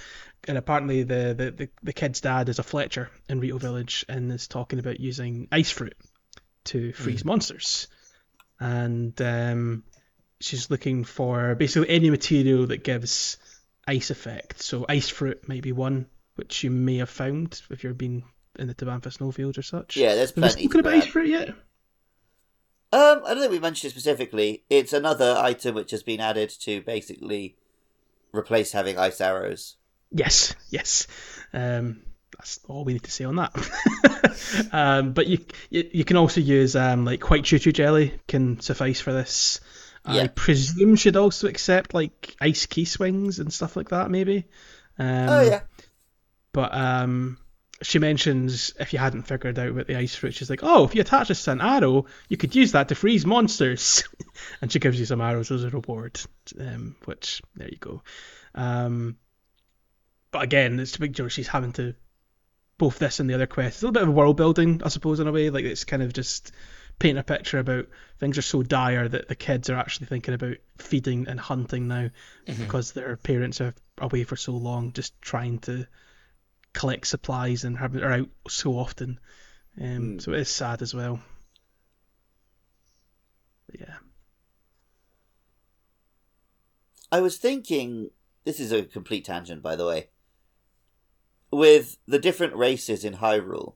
And apparently, the, the, the, the kid's dad is a Fletcher in Rito Village and is talking about using ice fruit to freeze monsters. And um, she's looking for basically any material that gives ice effect. So ice fruit might be one which you may have found if you've been in the Tabantha snowfields or such. Yeah, there's Have plenty. spoken to about ice fruit yet? Um, I don't think we mentioned it specifically. It's another item which has been added to basically replace having ice arrows. Yes, yes. Um, that's all we need to say on that. um, but you, you you can also use um, like white Chuchu jelly can suffice for this. I Yeah. presume should also accept like Ice Keese wings and stuff like that maybe. Um, oh yeah. But um, she mentions if you hadn't figured out about the ice fruit, she's like, "Oh, if you attach this to an arrow, you could use that to freeze monsters," and she gives you some arrows as a reward. Um, which there you go. Um, but again, it's a big deal. She's having to both this and the other quest. It's a little bit of world building, I suppose, in a way. Like it's kind of just painting a picture about things are so dire that the kids are actually thinking about feeding and hunting now because their parents are away for so long, just trying to collect supplies and have are out so often. Um, So it is sad as well. But yeah. I was thinking. This is a complete tangent, by the way. With the different races in Hyrule,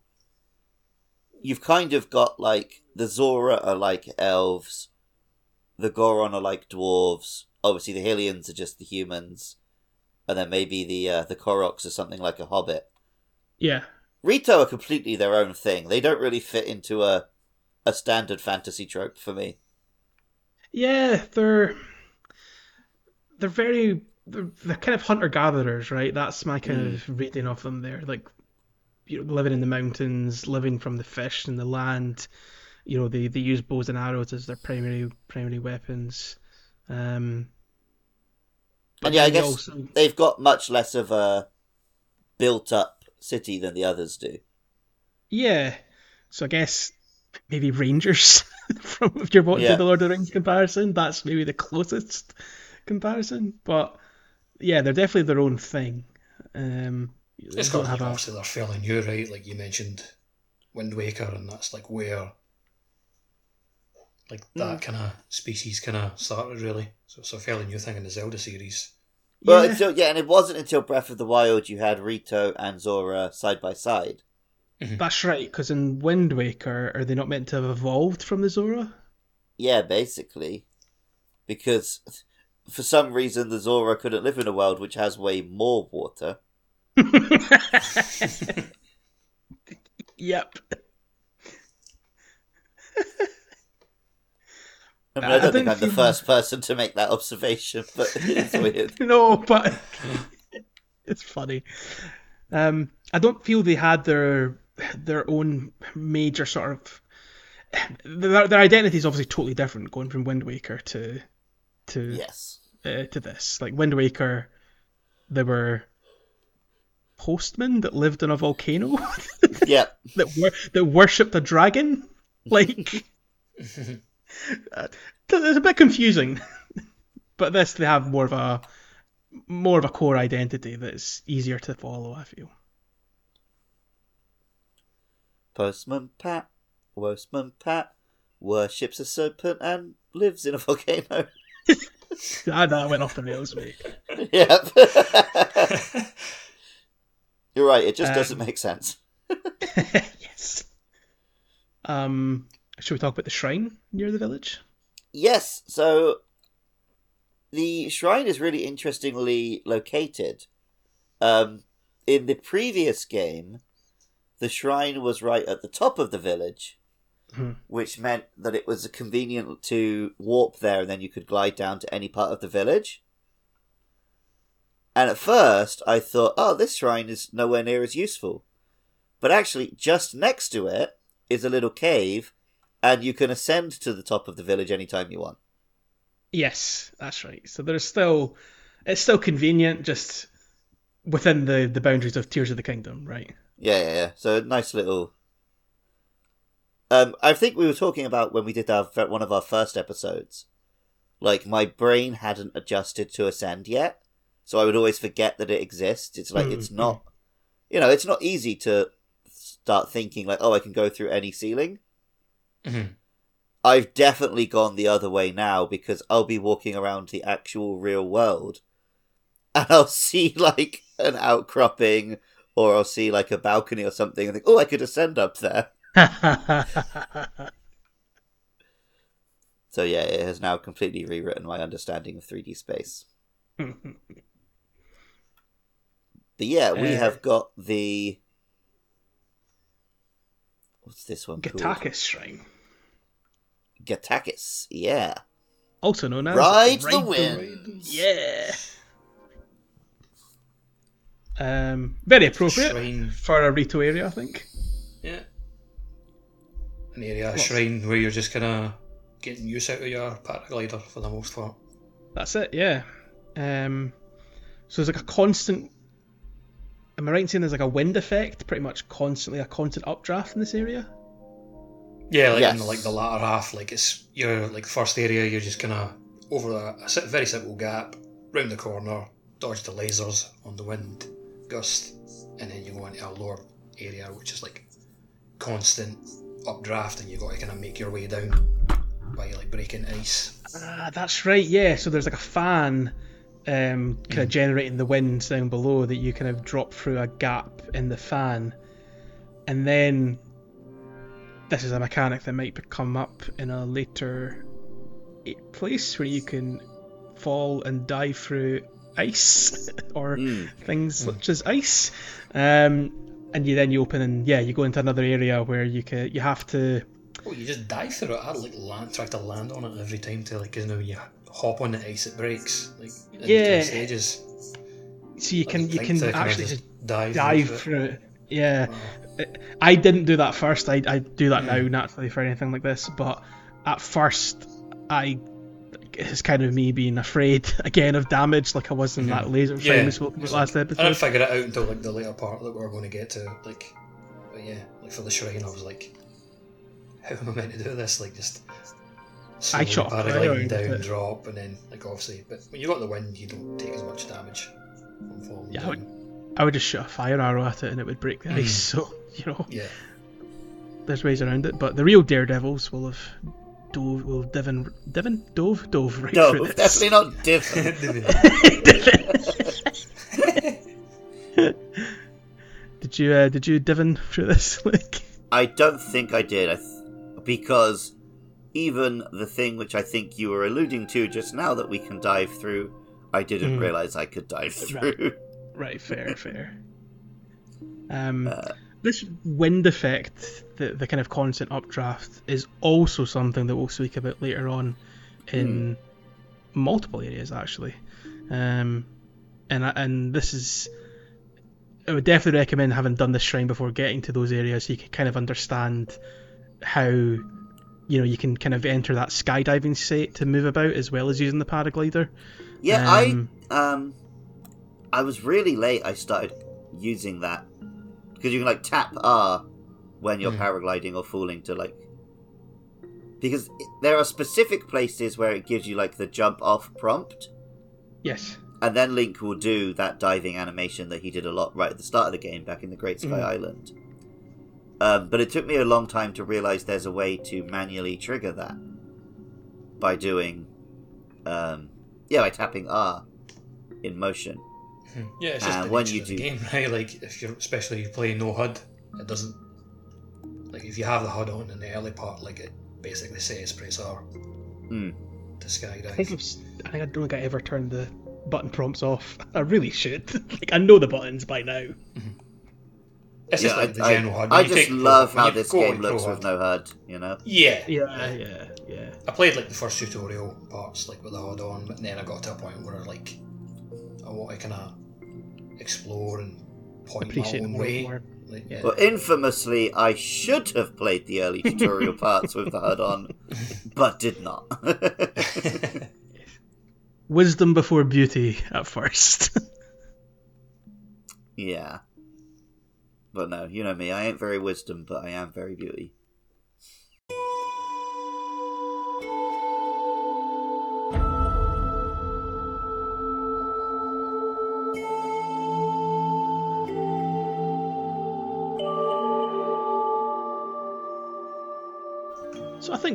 you've kind of got like the Zora are like elves, the Goron are like dwarves. Obviously, the Hylians are just the humans, and then maybe the uh, the Koroks are something like a hobbit. Yeah. Rito are completely their own thing. They don't really fit into a a standard fantasy trope for me. Yeah, they're they're very they're, they're kind of hunter gatherers, right? That's my kind of reading of them. They're like you know, living in the mountains, living from the fish and the land. You know, they, they use bows and arrows as their primary primary weapons. Um, And yeah, I guess also- they've got much less of a built up city than the others do. Yeah. So I guess maybe Rangers from if you're to Yeah. the Lord of the Rings comparison, that's maybe the closest comparison. But yeah, they're definitely their own thing. Um, they It's don't got have like, a- obviously they're fairly new, right? Like you mentioned Wind Waker, and that's like where like that kind of species kind of started, really. So it's a fairly new thing in the Zelda series. Well, yeah. until, yeah, and it wasn't until Breath of the Wild you had Rito and Zora side by side. That's right, because in Wind Waker, are they not meant to have evolved from the Zora? Yeah, basically. Because for some reason the Zora couldn't live in a world which has way more water. Yep. I mean, I I don't think think I'm the first person to make that observation, but it's weird. no, but it's funny. Um, I don't feel they had their their own major sort of their, their identity is obviously totally different going from Wind Waker to to Yes. uh, to this. Like Wind Waker, there were postmen that lived in a volcano Yeah. that wor- that worshipped a dragon. Like uh, it's a bit confusing, but this they have more of a more of a core identity that's easier to follow. I feel. Postman Pat, Postman Pat, worships a serpent and lives in a volcano. Ah, that went off the rails, mate. yep. You're right, it just Um, doesn't make sense. yes. Um, should we talk about the shrine near the village? Yes, so the shrine is really interestingly located. Um, in the previous game, the shrine was right at the top of the village, Hmm. which meant that it was convenient to warp there and then you could glide down to any part of the village. And at first, I thought, oh, this shrine is nowhere near as useful. But actually, just next to it is a little cave, and you can ascend to the top of the village anytime you want. Yes, that's right. So there's still it's still convenient, just within the the boundaries of Tears of the Kingdom, right? Yeah, yeah, yeah. So nice little. Um, I think we were talking about when we did our one of our first episodes. Like my brain hadn't adjusted to ascend yet, so I would always forget that it exists. It's like Mm, it's not, you know, it's not easy to start thinking like, oh, I can go through any ceiling. Mhm. I've definitely gone the other way now because I'll be walking around the actual real world, and I'll see like an outcropping or I'll see like a balcony or something and think, oh, I could ascend up there. So yeah, it has now completely rewritten my understanding of 3D space. but yeah, we Uh, have got the what's this one called? Gatakis Shrine, Gatakis. Yeah, also known as Ride the Ride Wind. Yeah. Um, very appropriate Shrine. for a Rito area, I think. Yeah. An area, a shrine where you're just kind of getting use out of your paraglider for the most part. That's it, yeah. Um, so there's like a constant. Am I right in saying there's like a wind effect? Pretty much constantly a constant updraft in this area. Yeah, like in Yes. like the latter half, like it's your like first area, you're just kind of over a, a very simple gap, round the corner, dodge the lasers on the wind gust, and then you go into a lower area which is like constant updraft, and you've got to kind of make your way down by like breaking ice. Ah, that's right. Yeah. So there's like a fan, um, kind of generating the wind down below that you kind of drop through a gap in the fan, and then this is a mechanic that might come up in a later place where you can fall and dive through ice or Mm. things such as ice. Um, and you then you open and yeah, you go into another area where you can you have to Oh, you just dive through it. I like land, try to land on it every time to like, you know, you hop on the ice, it breaks. Like, Yeah. stages. so you can you can actually just dive, dive through it. through it. Yeah. Wow. I didn't do that first. I, I do that now Mm. naturally for anything like this, but at first I it's kind of me being afraid again of damage, like I was in that mm-hmm. laser frame Yeah. spoke last like- I episode. didn't figure it out until like the later part that we are going to get to. Like, but yeah, like for the shrine, I was like, how am I meant to do this? Like, just I slowly shot a paragliding down, it. drop, and then like obviously, but when you got the wind, you don't take as much damage from falling Yeah, I would- I would just shoot a fire arrow at it and it would break the hmm. ice. So you know, Yeah, there's ways around it. But the real daredevils will have dove, will have divin, divin, dove, dove right No, through this. definitely not different. Did you uh, did you divin through this? like, I don't think I did, I th- because even the thing which I think you were alluding to just now that we can dive through, I didn't Mm. realize I could dive Right. through. right, fair, fair. Um, Uh, this wind effect, the the kind of constant updraft, is also something that we'll speak about later on in multiple areas actually. Um, and and this is, I would definitely recommend having done this shrine before getting to those areas, so you can kind of understand how. You know, you can kind of enter that skydiving state to move about as well as using the paraglider. yeah, Um, I um, I was really late. I started using that because you can like tap R when you're Mm. paragliding or falling to like because there are specific places where it gives you like the jump off prompt. Yes. And then Link will do that diving animation that he did a lot right at the start of the game back in the Great Sky Mhm. Island. Um, but it took me a long time to realize there's a way to manually trigger that by doing, um, yeah, by tapping R in motion. Yeah, it's just Uh, the when you of the game, right? Like, if you're especially you play no HUD, it doesn't. Like, if you have the HUD on in the early part, like it basically says press R Hmm. to skydive. I think I've, think I don't think I ever turned the button prompts off. I really should. like I know the buttons by now. It's Yeah, just like the I, general HUD. I When you just take Pro- love how this game looks with HUD- no HUD, you know? Yeah, Yeah, yeah, yeah. I played like the first tutorial parts like with the HUD on, but then I got to a point where like I want to kind of explore and point Appreciate my the own way. more. Like, yeah. Well, infamously, I should have played the early tutorial parts with the HUD on, but did not. Wisdom before beauty at first. Yeah. But no, you know me, I ain't very wisdom, but I am very beauty.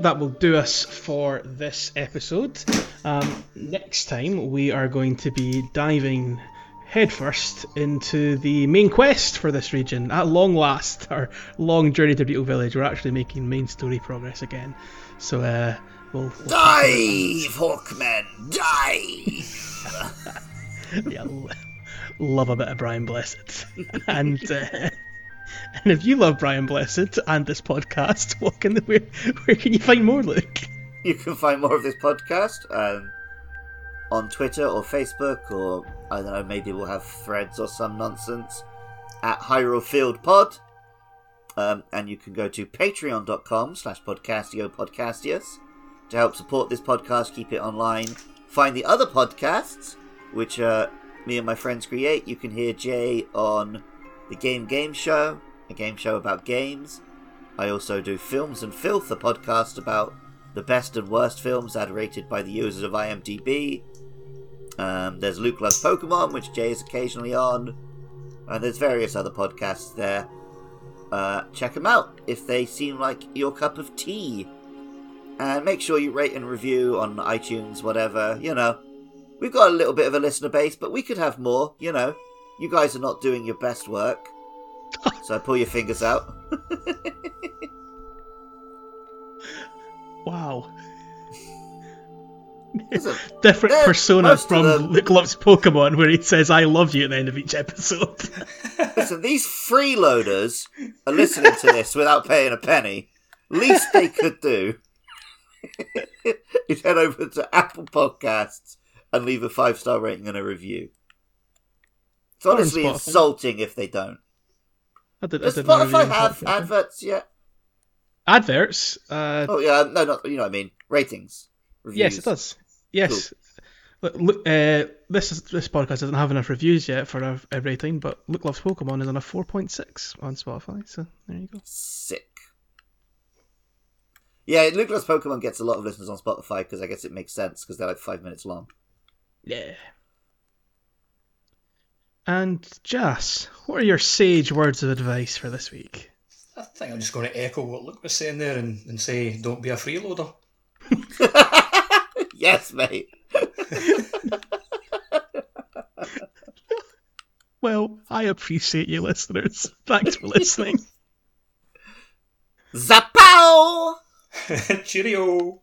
Think that will do us for this episode. Um, next time we are going to be diving headfirst into the main quest for this region. At long last, our long journey to Beetle Village, we're actually making main story progress again. So, uh, we'll. we'll Dive, Hawkmen, dive! yeah, love a bit of Brian Blessed. and uh, and if you love Brian Blessed and this podcast, what can where, where can you find more, Luke? You can find more of this podcast um, on Twitter or Facebook, or I don't know, maybe we'll have threads or some nonsense at Hyrule Field Pod. Um, and you can go to patreon.com slash podcastio podcastius to help support this podcast, keep it online. Find the other podcasts, which uh, me and my friends create. You can hear Jay on the Game Game Show, a game show about games. I also do Films and Filth, a podcast about the best and worst films as rated by the users of IMDb. Um, there's Luke Loves Pokemon, which Jay is occasionally on. And there's various other podcasts there. Uh, check them out if they seem like your cup of tea. And make sure you rate and review on iTunes, whatever. You know, we've got a little bit of a listener base, but we could have more. You know, you guys are not doing your best work. So I pull your fingers out. Wow. Listen, Different persona from them- Luke Loves Pokemon, where he says "I love you" at the end of each episode. Listen, these freeloaders are listening to this without paying a penny. Least they could do is head over to Apple Podcasts and leave a five star rating and a review. It's honestly insulting if they don't. I did, I Does review Spotify have adverts yet? adverts? Uh, Oh yeah, no, not you know what I mean. Ratings, reviews. yes, it does. Yes. Look, look, uh, this is this podcast doesn't have enough reviews yet for a, a rating, but Luke Loves Pokemon is on a 4.6 on Spotify. So there you go. Sick. Yeah, Luke Loves Pokemon gets a lot of listeners on Spotify because I guess it makes sense because they're like five minutes long. Yeah. And Jas, what are your sage words of advice for this week? I think I'm just going to echo what Luke was saying there and, and say, don't be a freeloader. yes, mate. Well, I appreciate you, listeners. Thanks for listening. Zapow! Cheerio!